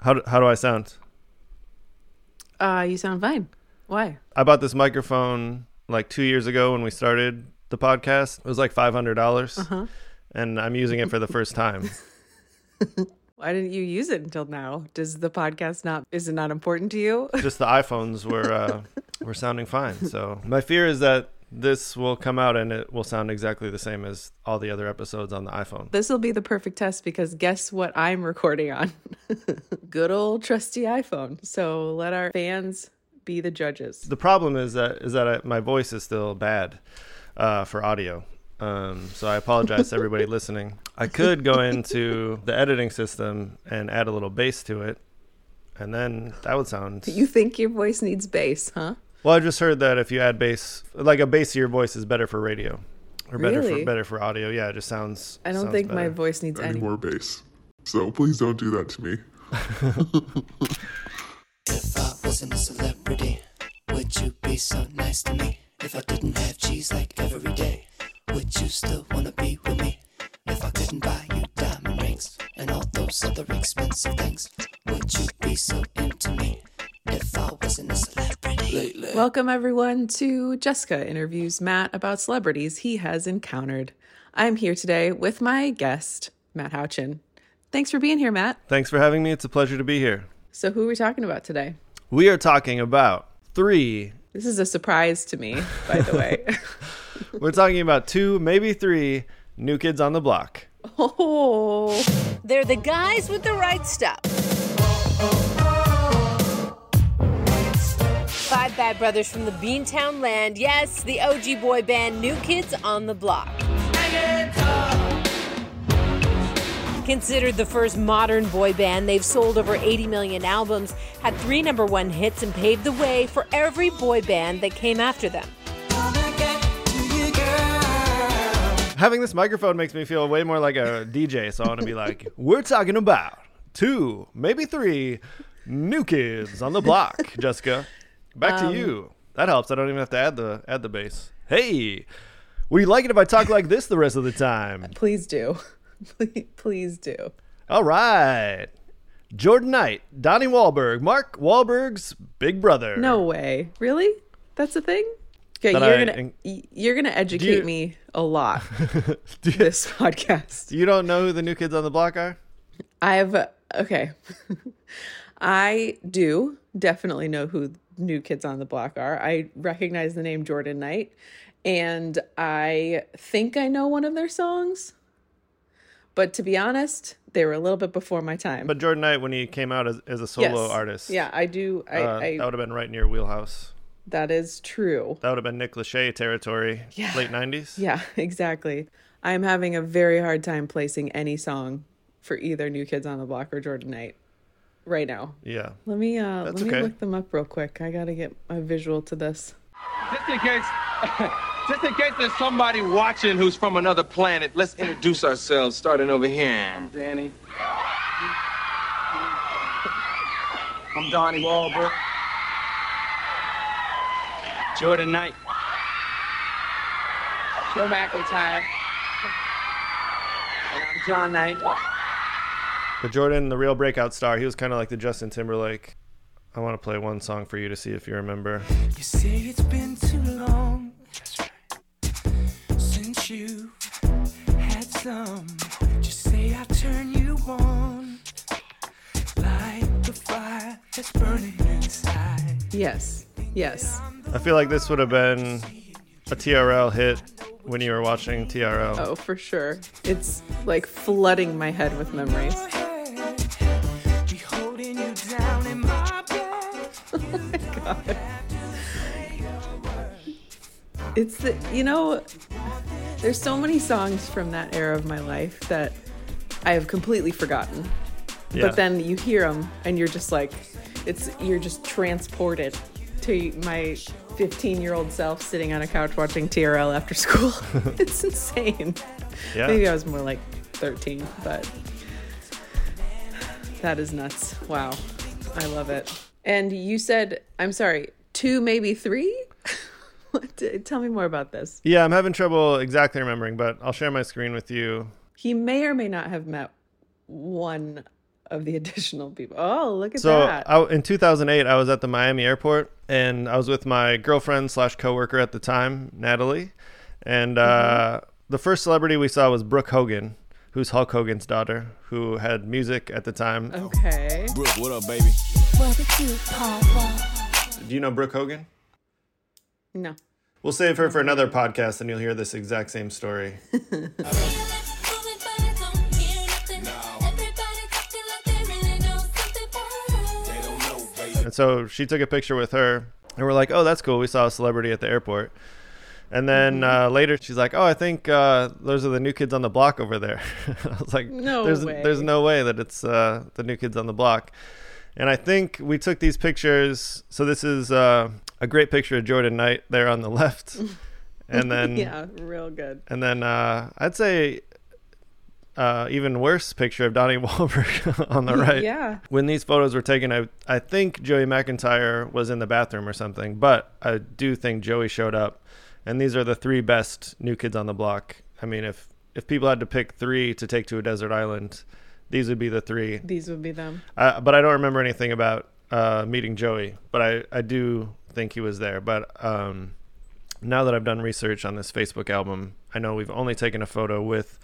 How do, how do I sound? Uh, you sound fine. Why? I bought this microphone like two years ago when we started the podcast. It was like five hundred dollars, Uh-huh. and I'm using it for the first time. Why didn't you use it until now? Does the podcast not is it not important to you? Just the iPhones were uh, were sounding fine. So my fear is that this will come out and it will sound exactly the same as all the other episodes on the iPhone. This will be the perfect test because guess what I'm recording on? Good old trusty iPhone. So let our fans be the judges. The problem is that is that I, my voice is still bad uh, for audio. Um, so I apologize to everybody listening. I could go into the editing system and add a little bass to it, and then that would sound. You think your voice needs bass, huh? Well, I just heard that if you add bass, like a bassier voice is better for radio, or better Really? for better for audio. Yeah, it just sounds. I don't sounds think my better. voice needs any any. more bass. So please don't do that to me. If I wasn't a celebrity, would you be so nice to me? If I didn't have cheese like every day, would you still wanna be with me? If I couldn't buy you diamond rings and all those other expensive things, would you be so into me? If I wasn't a celebrity. Lately. Welcome everyone to Jessica interviews Matt about celebrities he has encountered. I'm here today with my guest, Matt Houchin. Thanks for being here, Matt. Thanks for having me. It's a pleasure to be here. So who are we talking about today? We are talking about three. This is a surprise to me, by the way. We're talking about two, maybe three new kids on the block. oh, They're the guys with the right stuff. Five bad brothers from the Beantown land. Yes, the OG boy band New Kids on the Block. Considered the first modern boy band, they've sold over 80 million albums, had three number one hits, and paved the way for every boy band that came after them. Having this microphone makes me feel way more like a DJ, so I want to be like, we're talking about two, maybe three new kids on the block, Jessica. Back to um, you. That helps. I don't even have to add the add the bass. Hey, would you like it if I talk like this the rest of the time? please do. Please, please do. All right. Jordan Knight, Donnie Wahlberg, Mark Wahlberg's big brother. No way. Really? That's a thing? Okay, That you're I- gonna y- you're gonna educate you- me a lot you, this podcast. you don't know who the new kids on the block are? I've okay. I do definitely know who New Kids on the Block are. I recognize the name Jordan Knight, and I think I know one of their songs. But to be honest, they were a little bit before my time. But Jordan Knight, when he came out as, as a solo Yes. artist, Yeah, I do. I, uh, I that would have been right near wheelhouse. that is true. That would have been Nick Lachey territory, Yeah. late 90s. Yeah, exactly. I'm having a very hard time placing any song for either New Kids on the Block or Jordan Knight right now. Yeah. Let me uh That's let me okay. look them up real quick. I gotta get a visual to this. Just in case, just in case there's somebody watching who's from another planet, let's introduce ourselves, starting over here. I'm Danny. I'm Donnie Wahlberg. Jordan Knight. Joe McIntyre. And I'm John Knight. But Jordan, the real breakout star, he was kind of like the Justin Timberlake. I want to play one song for you to see if you remember. You say it's been too long. That's right. Since you had some. Just say I turn you on. Like the fire that's burning inside. Yes. Yes. I feel like this would have been a TRL hit when you were watching TRL. Oh, for sure. It's like flooding my head with memories. It's the you know there's so many songs from that era of my life that I have completely forgotten. Yeah. But then you hear them and you're just like it's you're just transported to my 15 year old self sitting on a couch watching TRL after school. it's insane. yeah. Maybe I was more like 13, but that is nuts. Wow. I love it. And you said, I'm sorry, two, maybe three? Tell me more about this. Yeah, I'm having trouble exactly remembering, but I'll share my screen with you. He may or may not have met one of the additional people. Oh, look at So that. So in 2008, I was at the Miami airport, and I was with my girlfriend slash coworker at the time, Natalie. And Mm-hmm. uh, the first celebrity we saw was Brooke Hogan, who's Hulk Hogan's daughter, who had music at the time. okay. Brooke, what up, baby? Do you know Brooke Hogan? No. We'll save her for another podcast, and you'll hear this exact same story. And so she took a picture with her, and we're like, "Oh, that's cool. We saw a celebrity at the airport." And then Mm-hmm. uh, later, she's like, "Oh, I think uh, those are the new kids on the block over there." I was like, No there's, way. There's no way that it's uh, the new kids on the block." And I think we took these pictures. So this is uh, a great picture of Jordan Knight there on the left, and then Yeah, real good. and then uh, I'd say uh, even worse picture of Donnie Wahlberg on the right. Yeah. When these photos were taken, I I think Joey McIntyre was in the bathroom or something, but I do think Joey showed up. And these are the three best new kids on the block. I mean, if if people had to pick three to take to a desert island, these would be the three. These would be them. Uh, but I don't remember anything about uh, meeting Joey. But I, I do think he was there. But um, now that I've done research on this Facebook album, I know we've only taken a photo with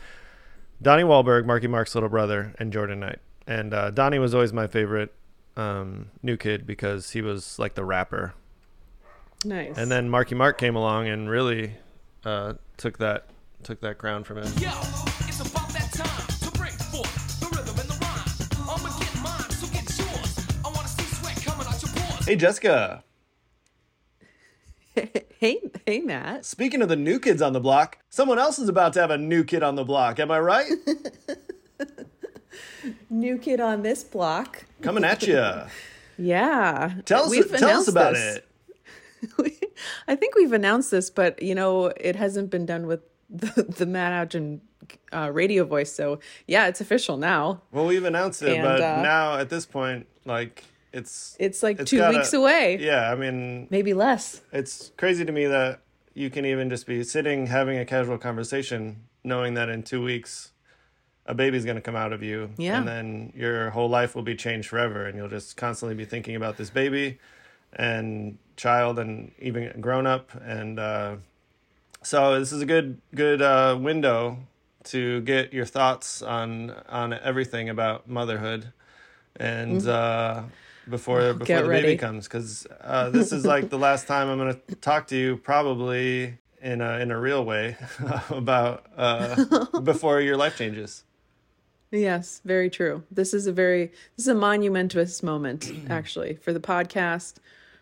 Donnie Wahlberg, Marky Mark's little brother, and Jordan Knight. And uh, Donnie was always my favorite um, new kid because he was like the rapper. Nice. And then Marky Mark came along and really uh, took that took that crown from him. Yo, Hey Jessica, hey, hey, Matt. speaking of the new kids on the block, someone else is about to have a new kid on the block. Am I right? New kid on this block. Coming at you. Yeah. Tell us, We've tell us about this. it. I think we've announced this, but you know, it hasn't been done with the, the Matt Adgen uh, radio voice. So yeah, it's official now. Well, we've announced it, And, but uh, now at this point, like it's It's like it's two gotta- weeks away. Yeah, I mean, Maybe less. it's crazy to me that you can even just be sitting having a casual conversation, knowing that in two weeks a baby's going to come out of you, Yeah. and then your whole life will be changed forever, and you'll just constantly be thinking about this baby and child, and even grown up, and uh, so this is a good good uh, window to get your thoughts on on everything about motherhood, and. Uh, before before. The ready. baby comes because uh, this is like the last time I'm going to talk to you probably in a in a real way about uh, before your life changes. Yes, very true. This is a very this is a monumentous moment actually for the podcast,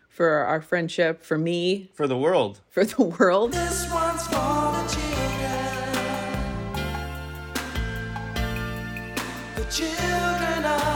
for our friendship, for me, for the world. for the world. This one's for the children, the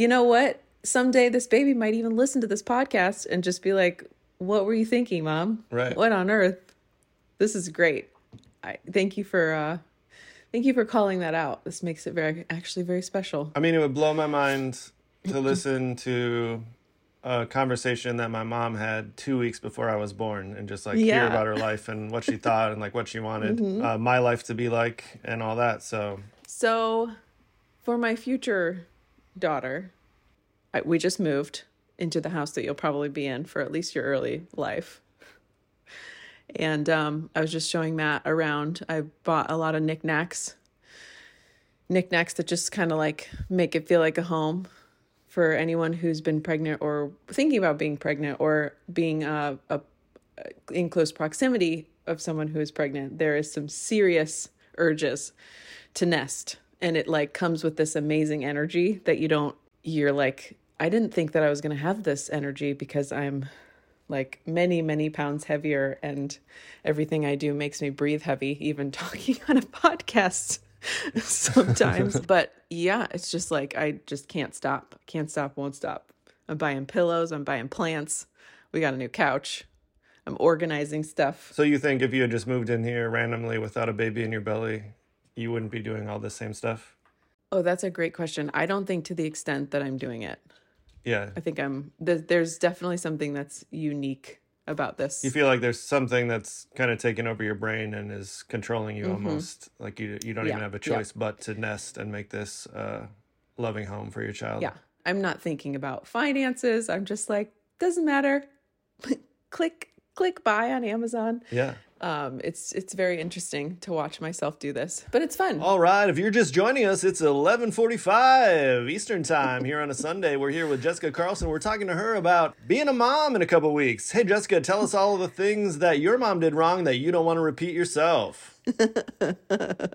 You know what? Someday this baby might even listen to this podcast and just be like, "What were you thinking, mom? Right. What on earth? This is great. I thank you for uh thank you for calling that out. This makes it very actually very special. I mean, it would blow my mind to listen to a conversation that my mom had two weeks before I was born, and just like hear about her life and what she thought and like what she wanted uh, my life to be like and all that. So So, for my future daughter, I, we just moved into the house that you'll probably be in for at least your early life. And um, I was just showing Matt around. I bought a lot of knickknacks, knickknacks that just kind of like make it feel like a home for anyone who's been pregnant or thinking about being pregnant or being uh, a, in close proximity of someone who is pregnant. There is some serious urges to nest and it like comes with this amazing energy that you don't you're like i didn't think that i was going to have this energy because i'm like many many pounds heavier and everything i do makes me breathe heavy even talking on a podcast sometimes but yeah it's just like i just can't stop can't stop won't stop i'm buying pillows i'm buying plants we got a new couch i'm organizing stuff so you think if you had just moved in here randomly without a baby in your belly, you wouldn't be doing all this same stuff? Oh, that's a great question. I don't think to the extent that I'm doing it. Yeah. I think I'm there's definitely something that's unique about this. You feel like there's something that's kind of taking over your brain and is controlling you almost. Like you you don't even Mm-hmm. Have a yeah. choice but to nest and make this uh, loving home for your child. yeah. I'm not thinking about finances. I'm just like doesn't matter. click click buy on Amazon. Yeah. Um it's it's very interesting to watch myself do this. But it's fun. All right, if you're just joining us, it's 11:45 Eastern Time here on a Sunday. We're here with Jessica Carlson. We're talking to her about being a mom in a couple weeks. Hey Jessica, tell us all of the things that your mom did wrong that you don't want to repeat yourself. the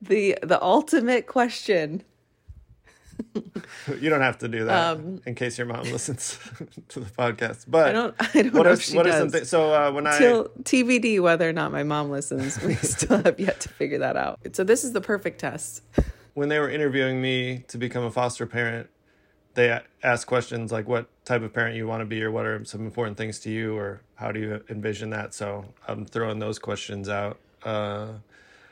the ultimate question. You don't have to do that in case your mom listens to the podcast. But Um, I don't I don't what know are, if she does. So uh, when I Till TBD whether or not my mom listens. We still have yet to figure that out. So this is the perfect test. when they were interviewing me to become a foster parent, they asked questions like what type of parent you want to be, or what are some important things to you, or how do you envision that. So I'm throwing those questions out. Uh,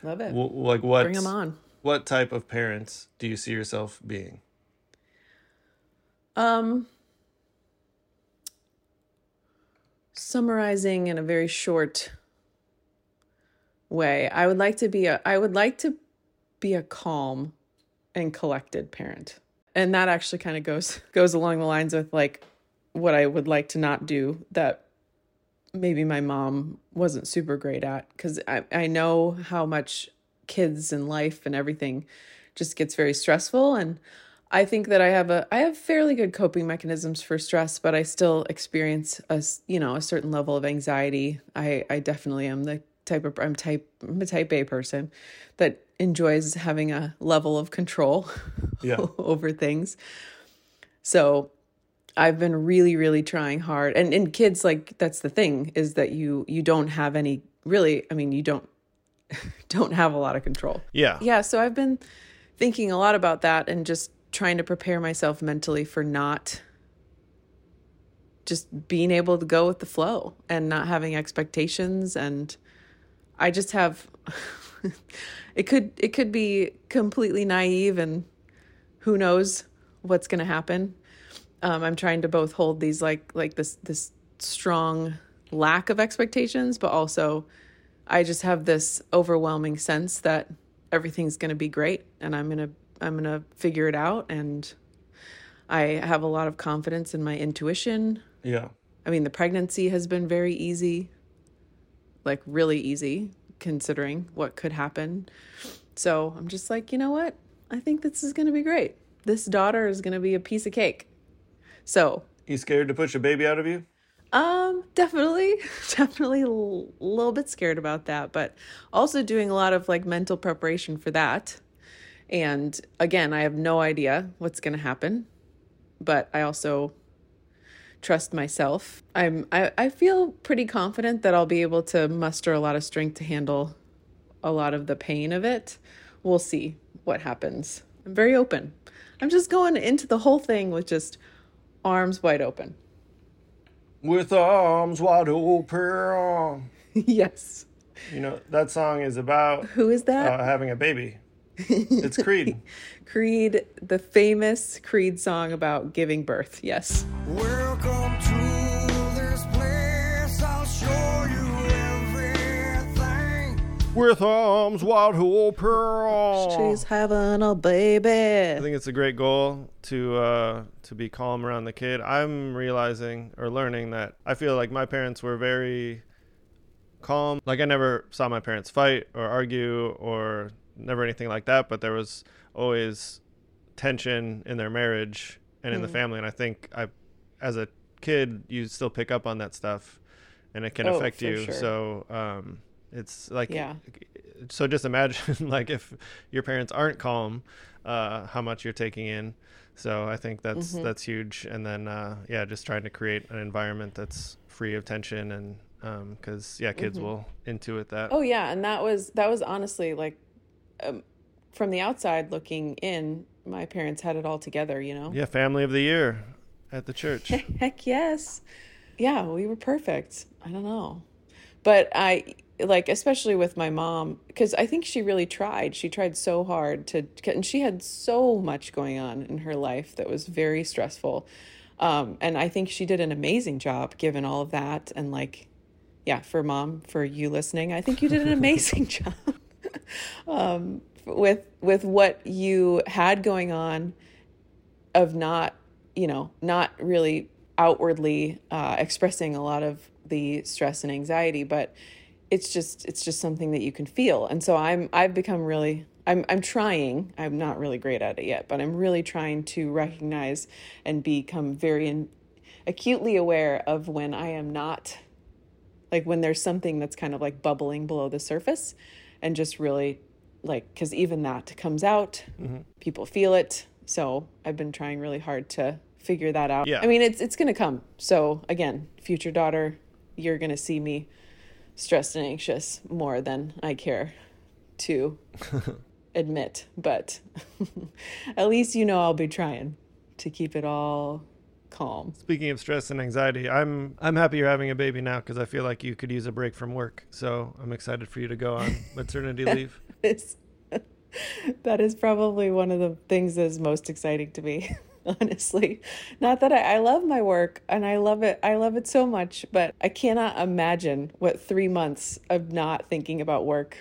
Love it. w- like what? Bring them on. What type of parents do you see yourself being? Um, summarizing in a very short way, I would like to be a I would like to be a calm and collected parent. And that actually kind of goes goes along the lines with like what I would like to not do that maybe my mom wasn't super great at cuz I I know how much kids and life and everything just gets very stressful and I think that I have a I have fairly good coping mechanisms for stress, but I still experience a you know a certain level of anxiety. I I definitely am the type of I'm type I'm a type A person that enjoys having a level of control Yeah. over things. So I've been really really trying hard. And and kids like that's the thing is that you you don't have any really I mean you don't don't have a lot of control. Yeah. yeah so i've been thinking a lot about that and just trying to prepare myself mentally for not just being able to go with the flow and not having expectations. And i just have it could it could be completely naive and who knows what's going to happen. Um, i'm trying to both hold these like like this this strong lack of expectations but also I just have this overwhelming sense that everything's going to be great and I'm going to I'm going to figure it out and I have a lot of confidence in my intuition. Yeah. I mean, the pregnancy has been very easy. Like really easy considering what could happen. So, I'm just like, you know what? I think this is going to be great. This daughter is going to be a piece of cake. So, You scared to push a baby out of you? Um, definitely, definitely a l- little bit scared about that, but also doing a lot of like mental preparation for that. And again, I have no idea what's going to happen, but I also trust myself. I'm I, I feel pretty confident that I'll be able to muster a lot of strength to handle a lot of the pain of it. We'll see what happens. I'm very open. I'm just going into the whole thing with just arms wide open. With arms wide open. yes. You know that song is about Who is that? uh, having a baby. It's Creed. Creed, the famous Creed song about giving birth. Yes. Welcome to With arms wide open. She's having a baby. I think it's a great goal to uh, to be calm around the kid. I'm realizing or learning that I feel like my parents were very calm. Like I never saw my parents fight or argue or never anything like that, but there was always tension in their marriage and in the family. And I think I, as a kid, you still pick up on that stuff, and it can Oh, affect you. sure. So um, it's like Yeah. so just imagine like if your parents aren't calm uh how much you're taking in so i think that's Mm-hmm. that's huge and then uh yeah just trying to create an environment that's free of tension and um because yeah kids will intuit that Mm-hmm. Oh yeah, and that was that was honestly like um, from the outside looking in, my parents had it all together, you know. yeah family of the year at the church Heck yes. Yeah, we were perfect. I don't know. But I like especially with my mom because I think she really tried. She tried so hard to and she had so much going on in her life that was very stressful. Um, and I think she did an amazing job given all of that and like yeah, for mom, for you listening, I think you did an amazing job. um, with with what you had going on of not, you know, not really outwardly uh, expressing a lot of the stress and anxiety, but it's just it's just something that you can feel. And so I'm I've become really I'm I'm trying. I'm not really great at it yet, but I'm really trying to recognize and become very in, acutely aware of when I am not like when there's something that's kind of like bubbling below the surface and just really like because even that comes out mm-hmm. people feel it so i've been trying really hard to figure that out Yeah. i mean it's it's gonna come so again future daughter you're gonna see me stressed and anxious more than i care to admit but at least you know i'll be trying to keep it all calm Speaking of stress and anxiety, I'm I'm happy you're having a baby now because I feel like you could use a break from work. So I'm excited for you to go on maternity leave. that is probably one of the things that is most exciting to me honestly. Not that I, I love my work and i love it i love it so much but i cannot imagine what three months of not thinking about work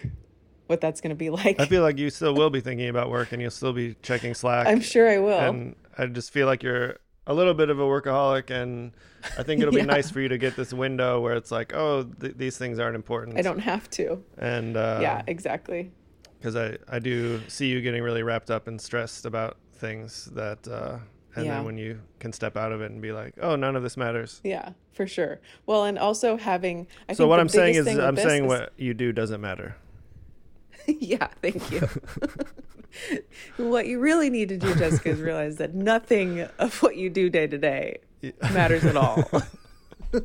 what that's going to be like. I feel like you still will be thinking about work and you'll still be checking Slack. i'm sure i will. And I just feel like you're a little bit of a workaholic, and I think it'll be nice for you to get this window where it's like, oh, th- these things aren't important. i don't have to. And uh, yeah exactly. because I I do see you getting really wrapped up and stressed about things that, uh, and Yeah. then when you can step out of it and be like, oh, none of this matters. yeah for sure well and also having I So think what I'm saying is, I'm saying is- what you do doesn't matter. yeah, thank you. what you really need to do, Jessica, is realize that nothing of what you do day to day matters at all.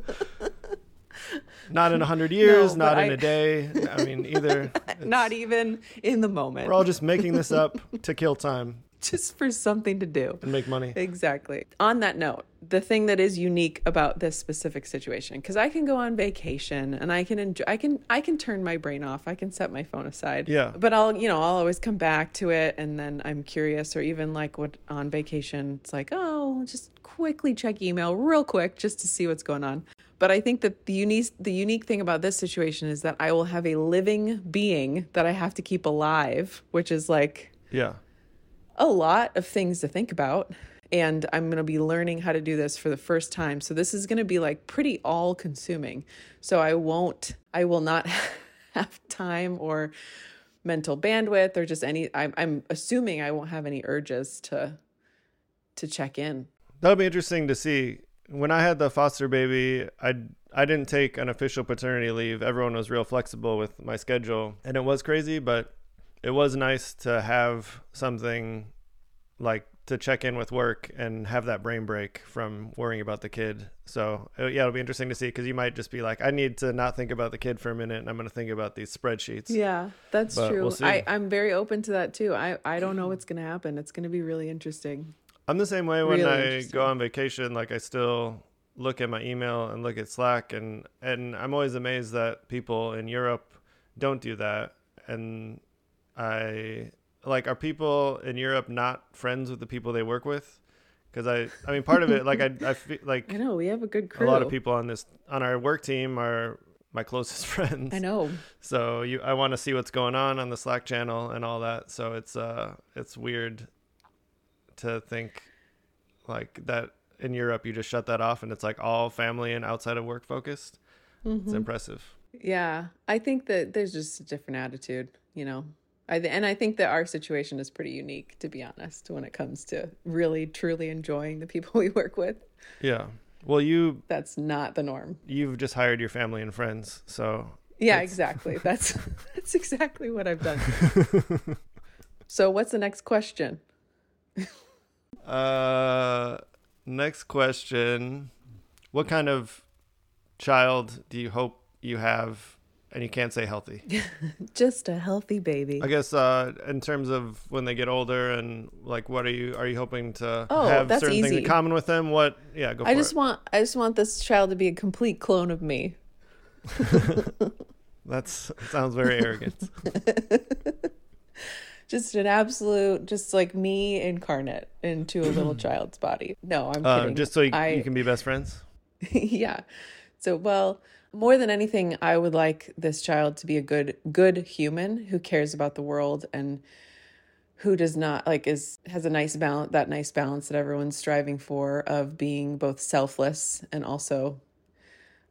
Not in a hundred years, No, not in I- a day. I mean, either. Not even in the moment. We're all just making this up to kill time just for something to do. and make money. Exactly. On that note, the thing that is unique about this specific situation, because I can go on vacation and I can enjoy, I can, I can turn my brain off. I can set my phone aside. Yeah. But I'll, you know, I'll always come back to it, and then I'm curious, or even like what on vacation, it's like, oh, just quickly check email real quick just to see what's going on. But I think that the unique, the unique thing about this situation is that I will have a living being that I have to keep alive, which is like Yeah. A lot of things to think about and i'm going to be learning how to do this for the first time so this is going to be like pretty all consuming so i won't i will not have time or mental bandwidth or just any i'm, I'm assuming i won't have any urges to to check in That'll be interesting to see. When I had the foster baby, I I didn't take an official paternity leave. Everyone was real flexible with my schedule, and it was crazy, but it was nice to have something like to check in with work and have that brain break from worrying about the kid. So uh, yeah, it'll be interesting to see because you might just be like, I need to not think about the kid for a minute, and I'm going to think about these spreadsheets. yeah that's But true we'll. I, i'm very open to that too i i don't know what's going to happen it's going to be really interesting I'm the same way when Really I go on vacation. Like I still look at my email and look at Slack, and and I'm always amazed that people in Europe don't do that. And I like are people in Europe not friends with the people they work with? Because I I mean part of it like I I feel like i know we have a good a lot of people on this on our work team are my closest friends. i know So you, I want to see what's going on on the Slack channel and all that. So it's uh, it's weird to think like that in Europe you just shut that off and it's like all family and outside of work focused. It's impressive. Yeah, I think that there's just a different attitude, you know. I th- and I think that our situation is pretty unique, to be honest, when it comes to really truly enjoying the people we work with. Yeah. Well, you That's not the norm. you've just hired your family and friends, so Yeah, exactly. That's that's exactly what I've done. so, what's the next question? uh, next question: What kind of child do you hope you have? And you can't say healthy. Just a healthy baby. I guess uh, in terms of when they get older and like, what are you are you hoping to Oh, have certain things in common with them? What? Yeah, go for I just it. want I just want this child to be a complete clone of me. That's sounds very arrogant. Just an absolute, just like me incarnate into a little child's body. No, I'm Uh, kidding. just so you, I, you can be best friends. yeah. So, well, more than anything, I would like this child to be a good, good human who cares about the world and who does not like is has a nice balance that nice balance that everyone's striving for of being both selfless and also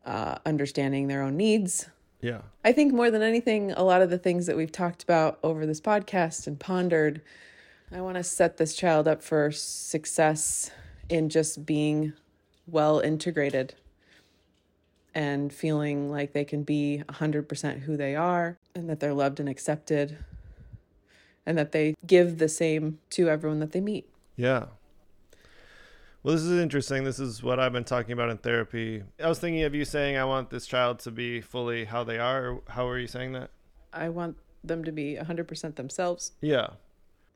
uh, understanding their own needs Yeah. I think more than anything, a lot of the things that we've talked about over this podcast and pondered, I want to set this child up for success in just being well integrated and feeling like they can be 100% who they are and that they're loved and accepted and that they give the same to everyone that they meet. Yeah. Well, this is interesting. This is what I've been talking about in therapy. I was thinking of you saying I want this child to be fully how they are. How are you saying that? I want them to be 100% themselves, Yeah.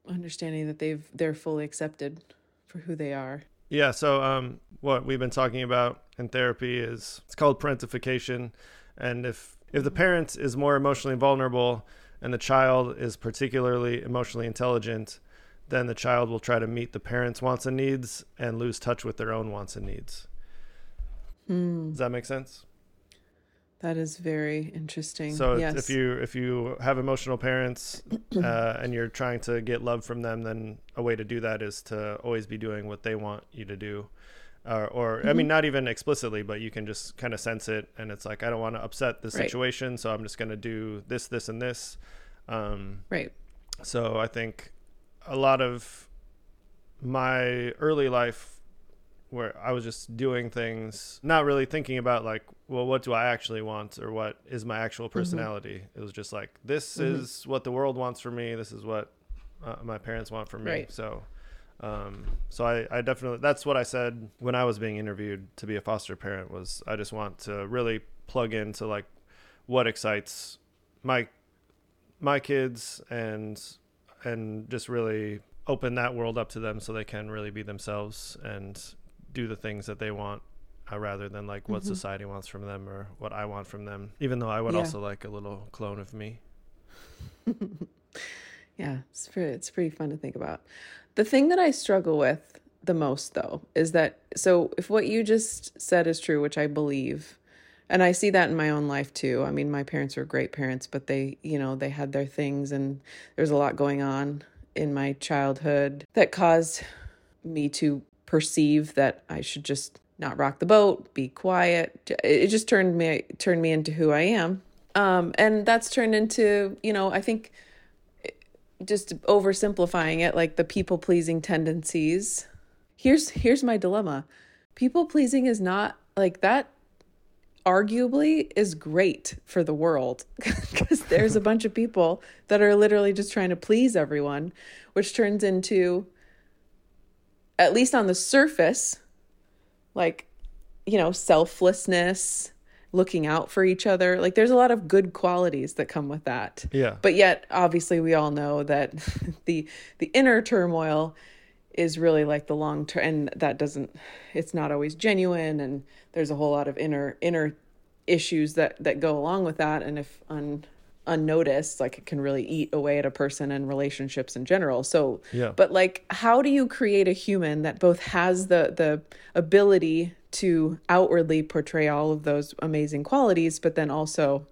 understanding that they've they're fully accepted for who they are. Yeah, so um, what we've been talking about in therapy is it's called parentification, and if if the parent is more emotionally vulnerable and the child is particularly emotionally intelligent, then the child will try to meet the parent's wants and needs and lose touch with their own wants and needs. Does that make sense? That is very interesting. So yes. if you if you have emotional parents uh, and you're trying to get love from them, then a way to do that is to always be doing what they want you to do, uh, or I mean Mm-hmm. not even explicitly, but you can just kind of sense it, and it's like I don't want to upset the Right. situation, so I'm just going to do this, this, and this. Um, right. so I think a lot of my early life where I was just doing things, not really thinking about like, well, what do I actually want or what is my actual personality? It was just like, this is what the world wants for me. This is what uh, my parents want for me. Right. So, um, so I, I definitely, that's what I said when I was being interviewed to be a foster parent was I just want to really plug into like what excites my, my kids and, and just really open that world up to them so they can really be themselves and do the things that they want uh, rather than like what society wants from them or what I want from them. Even though I would Yeah. also like a little clone of me. Yeah, it's pretty, it's pretty fun to think about. The thing that I struggle with the most, though, is that so if what you just said is true, which I believe, and I see that in my own life too. I mean, my parents were great parents, but they, you know, they had their things, and there's a lot going on in my childhood that caused me to perceive that I should just not rock the boat, be quiet. It just turned me turned me into who I am. Um, and that's turned into, you know, I think just oversimplifying it like the people pleasing tendencies. Here's here's my dilemma. People pleasing is not like that arguably is great for the world because there's a bunch of people that are literally just trying to please everyone which turns into at least on the surface like you know selflessness looking out for each other. Like there's a lot of good qualities that come with that. Yeah. but yet obviously we all know that the the inner turmoil is really like the long term and that doesn't it's not always genuine and there's a whole lot of inner inner issues that that go along with that. And if un unnoticed like it can really eat away at a person and relationships in general so Yeah. but like how do you create a human that both has the the ability to outwardly portray all of those amazing qualities but then also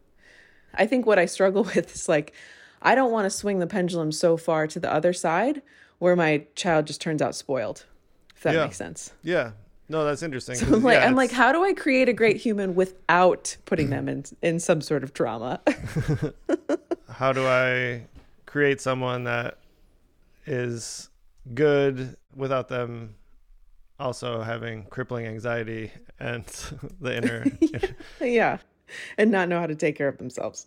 I think what I struggle with is like, I don't want to swing the pendulum so far to the other side where my child just turns out spoiled, if that Yeah. makes sense. Yeah. No, that's interesting. So I'm like, yeah, I'm like, how do I create a great human without putting them in in some sort of trauma? how do I create someone that is good without them also having crippling anxiety and the inner yeah, and not know how to take care of themselves.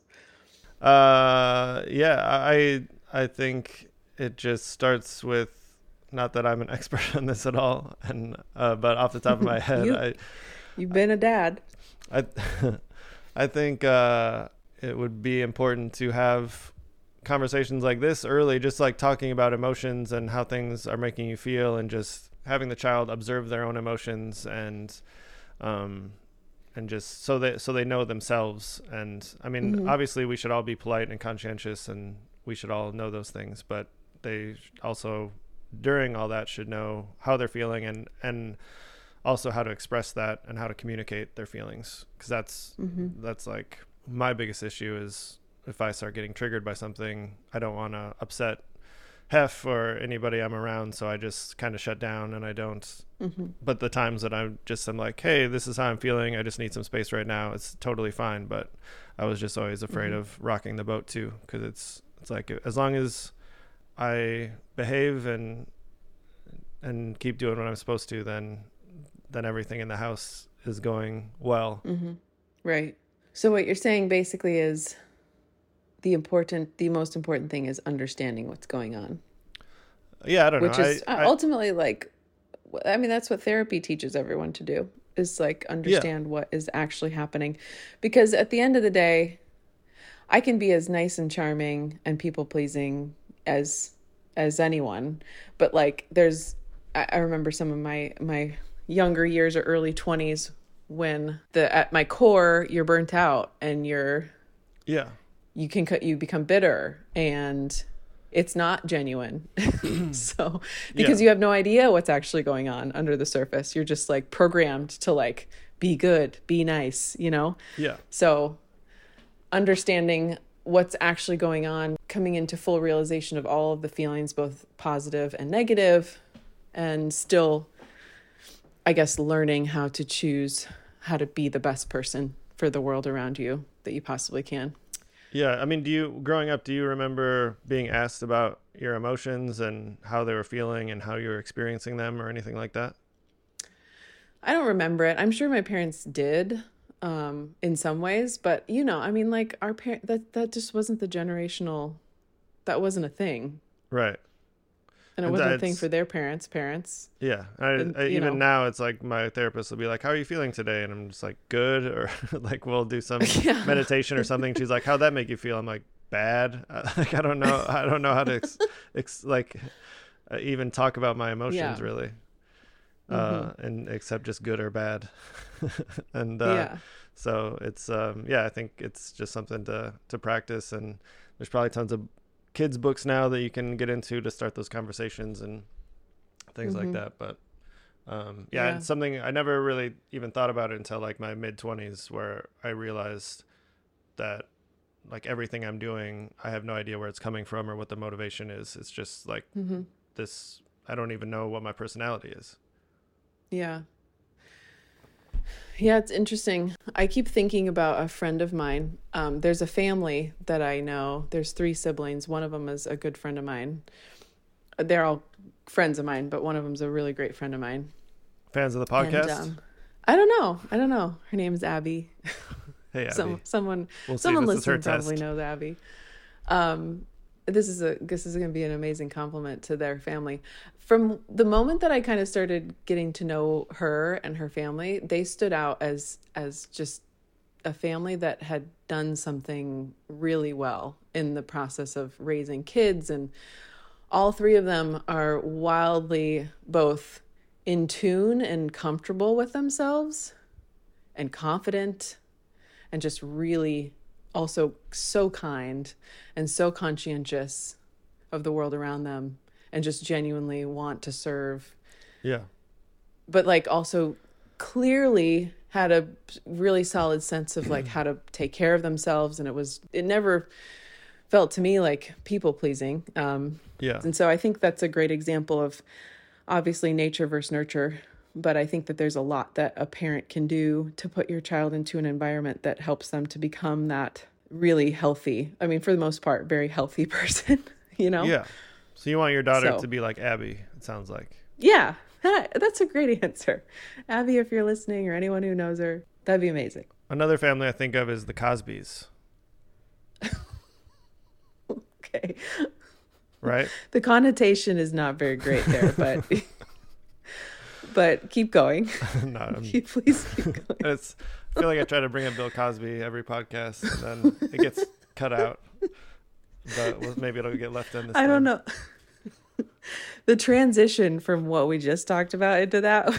Uh, yeah, I I think it just starts with not that I'm an expert on this at all, and uh, but off the top of my head, You- I You've been a dad. I I think uh, it would be important to have conversations like this early, just like talking about emotions and how things are making you feel, and just having the child observe their own emotions and um and just so they so they know themselves and i mean obviously we should all be polite and conscientious and we should all know those things but they also during all that should know how they're feeling and and also how to express that and how to communicate their feelings. Because that's mm-hmm. that's like my biggest issue is if i start getting triggered by something i don't want to upset hef or anybody i'm around so i just kind of shut down and i don't. Mm-hmm. But the times that i'm just i'm like hey this is how i'm feeling. I just need some space right now. It's totally fine but i was just always afraid mm-hmm. of rocking the boat too because it's it's like as long as i behave and and keep doing what i'm supposed to then then everything in the house is going well. Right. So what you're saying basically is the important the most important thing is understanding what's going on, yeah i don't which know. is I, uh, I- ultimately like I mean that's what therapy teaches everyone to do is like understand what is actually happening. Because at the end of the day I can be as nice and charming and people pleasing as as anyone, but like there's I, I remember some of my my younger years or early 20s when the at my core you're burnt out and you're yeah. you can cut you become bitter and it's not genuine. So because Yeah. you have no idea what's actually going on under the surface. You're just like programmed to like be good be nice you know? Yeah. So understanding what's actually going on coming into full realization of all of the feelings both positive and negative and still i guess learning how to choose how to be the best person for the world around you that you possibly can Yeah, I mean, do you growing up, do you remember being asked about your emotions and how they were feeling and how you were experiencing them or anything like that? I don't remember it. I'm sure my parents did um in some ways, but you know, I mean like our parent that that just wasn't the generational that wasn't a thing. Right. And it And wasn't a thing for their parents' parents. Yeah. I, And, I, even know. now, it's like my therapist will be like, "How are you feeling today?" And I'm just like, "Good," or like we'll do some Yeah. meditation or something. She's like, "How'd that make you feel?" I'm like, "Bad." like I don't know. I don't know how to ex, ex, like uh, even talk about my emotions Yeah. Really, uh, and except just good or bad. and uh, Yeah. so it's um, yeah, I think it's just something to to practice, and there's probably tons of kids books now that you can get into to start those conversations and things like that. But um, yeah, Yeah. it's something I never really even thought about it until like my mid twenties, where I realized that like everything I'm doing, I have no idea where it's coming from or what the motivation is. It's just like this. I don't even know what my personality is. Yeah. Yeah, it's interesting. I keep thinking about a friend of mine. Um, there's a family that I know. There's three siblings. One of them is a good friend of mine. They're all friends of mine, but one of them's a really great friend of mine. Fans of the And, podcast? um, I don't know. I don't know. Her name is Abby. hey, Abby. Some, someone We'll someone this is her listening probably knows Abby. Um, this is a this is going to be an amazing compliment to their family. From the moment that I kind of started getting to know her and her family, they stood out as as just a family that had done something really well in the process of raising kids and all three of them are wildly both in tune and comfortable with themselves and confident and just really also so kind and so conscientious of the world around them and just genuinely want to serve yeah. but like also clearly had a really solid sense of like how to take care of themselves and it was it never felt to me like people pleasing um Yeah. and so I think that's a great example of obviously nature versus nurture. But I think that there's a lot that a parent can do to put your child into an environment that helps them to become that really healthy. I mean, for the most part, very healthy person, you know? Yeah. So you want your daughter So- to be like Abby, it sounds like. Yeah. That's a great answer. Abby, if you're listening or anyone who knows her, that'd be amazing. Another family I think of is the Cosbys, Okay. right? The connotation is not very great there, but but keep going. no, Please keep going. it's. I feel like I try to bring up Bill Cosby every podcast, and then it gets cut out. But maybe it'll get left in. This I don't know. the transition from what we just talked about into that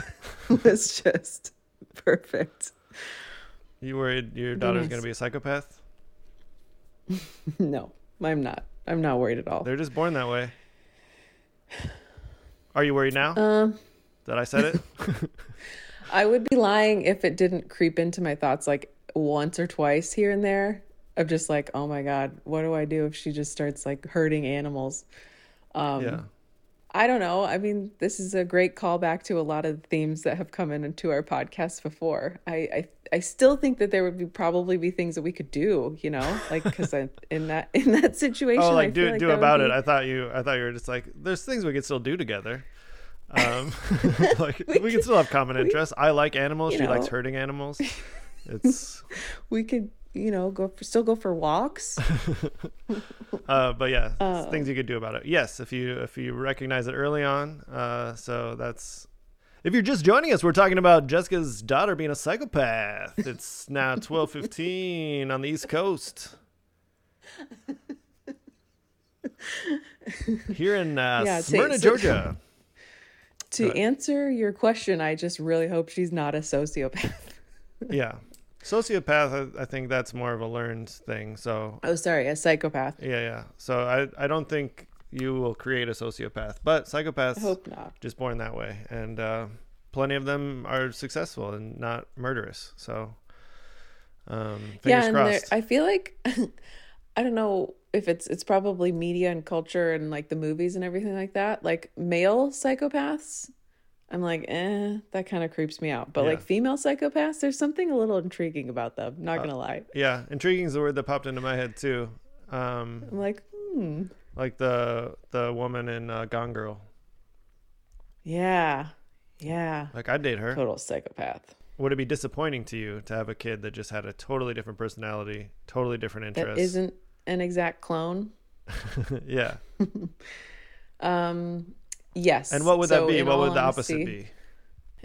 was just perfect. You worried your daughter's nice. going to be a psychopath? no, I'm not. I'm not worried at all. They're just born that way. Are you worried now? Um, that I said it? I would be lying if it didn't creep into my thoughts like once or twice here and there of just like, oh my God, what do I do if she just starts like hurting animals? Um, yeah. I don't know. I mean, this is a great callback to a lot of the themes that have come into our podcast before. I, I, I still think that there would be probably be things that we could do, you know, like because in that in that situation, Oh, I like feel do like do about be- it. I thought you I thought you were just like there's things we could still do together. Um, like we, can still have common interests. I like animals. She likes know. hurting animals. It's we could, you know, go for, still go for walks. uh, but yeah, it's things you could do about it. Yes, if you if you recognize it early on. Uh, so that's if you're just joining us, we're talking about Jessica's daughter being a psychopath. It's now 12:15 on the East Coast. Here in uh, Yeah, Smyrna, Georgia. To answer your question, I just really hope she's not a sociopath. yeah sociopath I, I think that's more of a learned thing so Oh, sorry, a psychopath. yeah yeah so i i don't think you will create a sociopath but psychopaths I hope not. just born that way and uh plenty of them are successful and not murderous so um fingers yeah, and crossed I feel like I don't know if it's it's probably media and culture and like the movies and everything like that. Like male psychopaths, I'm like, eh, that kind of creeps me out. But like female psychopaths, there's something a little intriguing about them. Uh, Not gonna lie. yeah intriguing is the word that popped into my head too um I'm like, hmm, like the the woman in uh, gone girl yeah, yeah, like i'd date her total psychopath. would it be disappointing to you to have a kid that just had a totally different personality totally different interests isn't an exact clone. yeah Um, yes. And what would So that be? What would the opposite honesty- be?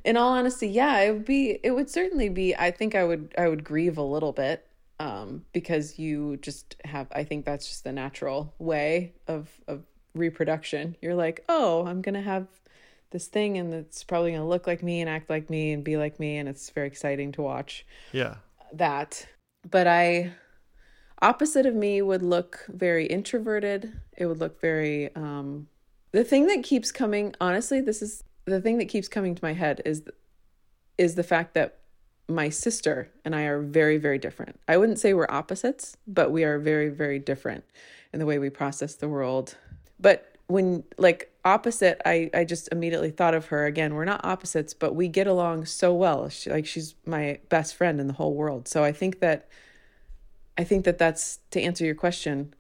in all honesty yeah it would be it would certainly be i think i would i would grieve a little bit um because you just have i think that's just the natural way of of reproduction you're like oh i'm gonna have this thing and it's probably gonna look like me and act like me and be like me and it's very exciting to watch Yeah. that but i opposite of me would look very introverted it would look very um the thing that keeps coming honestly this is the thing that keeps coming to my head is is the fact that my sister and I are very very different. I wouldn't say we're opposites, but we are very very different in the way we process the world. But when like opposite, I I just immediately thought of her again. We're not opposites, but we get along so well. She, like she's my best friend in the whole world. So I think that I think that that's to answer your question.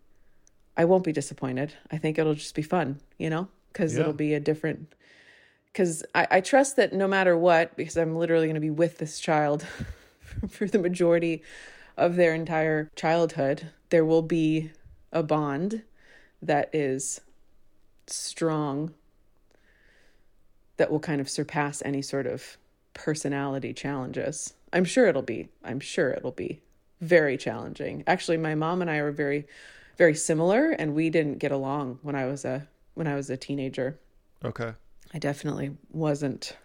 I won't be disappointed. I think it'll just be fun, you know, because Yeah. it'll be a different. Because I, I trust that no matter what, because I'm literally going to be with this child for the majority of their entire childhood, there will be a bond that is strong, that will kind of surpass any sort of personality challenges. I'm sure it'll be. I'm sure it'll be very challenging. Actually, my mom and I are very, very similar, and we didn't get along when I was a when I was a teenager. Okay. I definitely wasn't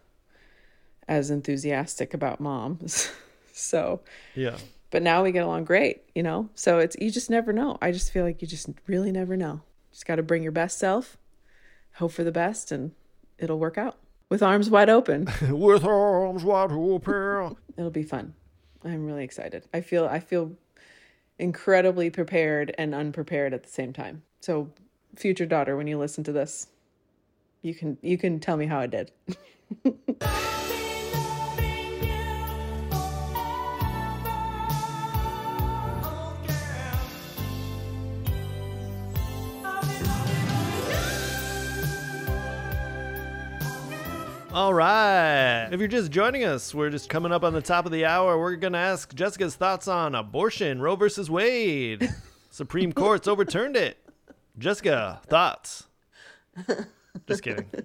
as enthusiastic about moms. so, Yeah. but now we get along great, you know? So it's, you just never know. I just feel like you just really never know. Just got to bring your best self, hope for the best, and it'll work out with arms wide open. With arms wide open. it'll be fun. I'm really excited. I feel, I feel incredibly prepared and unprepared at the same time. So, future daughter, when you listen to this, you can, you can tell me how I did. All right. If you're just joining us, we're just coming up on the top of the hour. We're going to ask Jessica's thoughts on abortion, Roe versus Wade. Supreme Court's overturned it. Jessica, thoughts? Just kidding.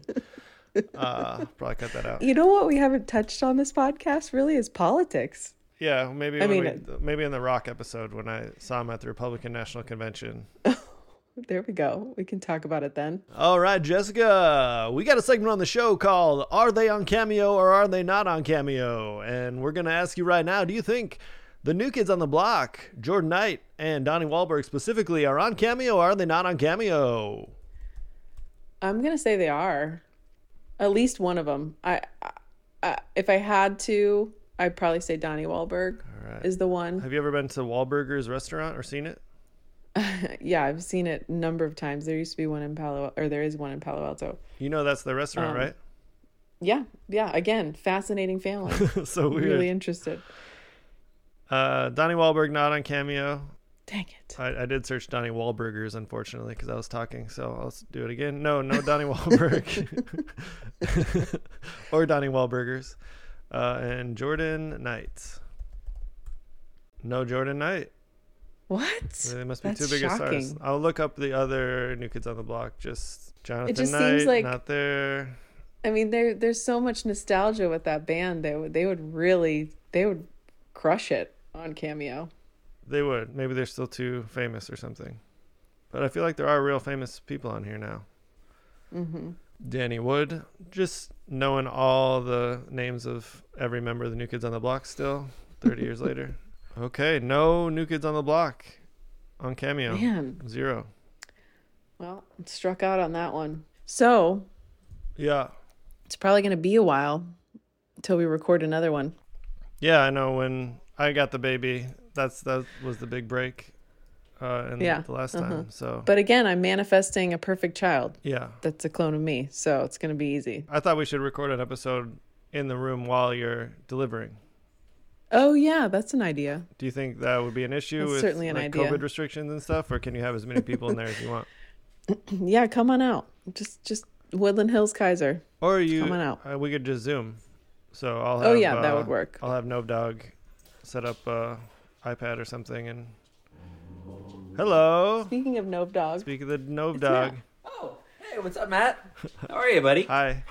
Uh, probably cut that out. You know what we haven't touched on this podcast really is politics. Yeah, maybe I mean, we, maybe in the Rock episode when I saw him at the Republican National Convention. There we go. We can talk about it then. All right, Jessica, we got a segment on the show called "Are They on Cameo or Are They Not on Cameo?" And we're gonna ask you right now: Do you think The new kids on the block, Jordan Knight and Donnie Wahlberg specifically, are on Cameo. Or are they not on Cameo? I'm gonna say they are. At least one of them. I, I, if I had to, I'd probably say Donnie Wahlberg is the one. Have you ever been to Wahlburgers restaurant or seen it? Yeah, I've seen it a number of times. There used to be one in Palo, or there is one in Palo Alto. You know that's the restaurant, Um, right? Yeah, yeah. Again, fascinating family. so weird. really interested. Uh, Donnie Wahlberg not on Cameo. Dang it. I, I did search Donnie Wahlburgers, unfortunately, because I was talking. So I'll do it again. No, no Donnie Wahlberg. or Donnie Wahlburgers. Uh, and Jordan Knight. No Jordan Knight. What? They must be That's too big of stars. I'll look up the other New Kids on the Block. Just Jonathan just Knight, seems like- not there. I mean, there there's so much nostalgia with that band. They would they would really they would crush it on Cameo. They would. Maybe they're still too famous or something. But I feel like there are real famous people on here now. Mm-hmm. Danny Wood. Just knowing all the names of every member of the New Kids on the Block still, 30 years later. Okay, no New Kids on the Block on Cameo. Man. Zero. Well, struck out on that one. So Yeah. it's probably going to be a while until we record another one. Yeah, I know when I got the baby, that's that was the big break uh in Yeah, the last time. So But again, I'm manifesting a perfect child yeah. that's a clone of me, so it's going to be easy. I thought we should record an episode in the room while you're delivering. Oh yeah, that's an idea. Do you think that would be an issue That's with certainly an like, idea. COVID restrictions and stuff, or can you have as many people in there as you want? Yeah, come on out. Just just Woodland Hills Kaiser. Or you, Come on out. Uh, we could just Zoom. So I'll have. Oh, yeah, that uh, would work. I'll have Nove Dog set up uh, iPad or something and. Hello. Speaking of Nove Dog, Speak of the Nove Dog. Oh, hey, what's up, Matt? How are you, buddy? Hi.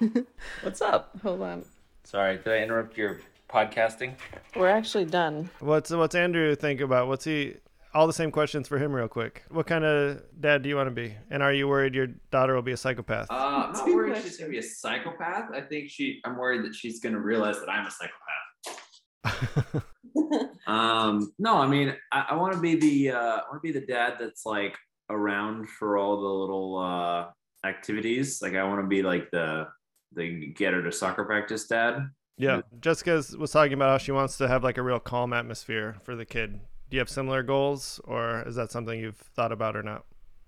What's up? hold on. Sorry, did I interrupt your podcasting? We're actually done. What's what's Andrew think about? What's he? All the same questions for him, real quick. What kind of dad do you want to be? And are you worried your daughter will be a psychopath? Uh, I'm not worried she's gonna be a psychopath. I think she. I'm worried that she's gonna realize that I'm a psychopath. um, no, I mean, I, I want to be the. Uh, I want to be the dad that's like around for all the little uh, activities. Like, I want to be like the the get her to soccer practice dad. Yeah, Jessica was talking about how she wants to have like a real calm atmosphere for the kid. Do you have similar goals, or is that something you've thought about or not?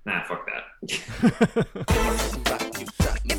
Nah, fuck that.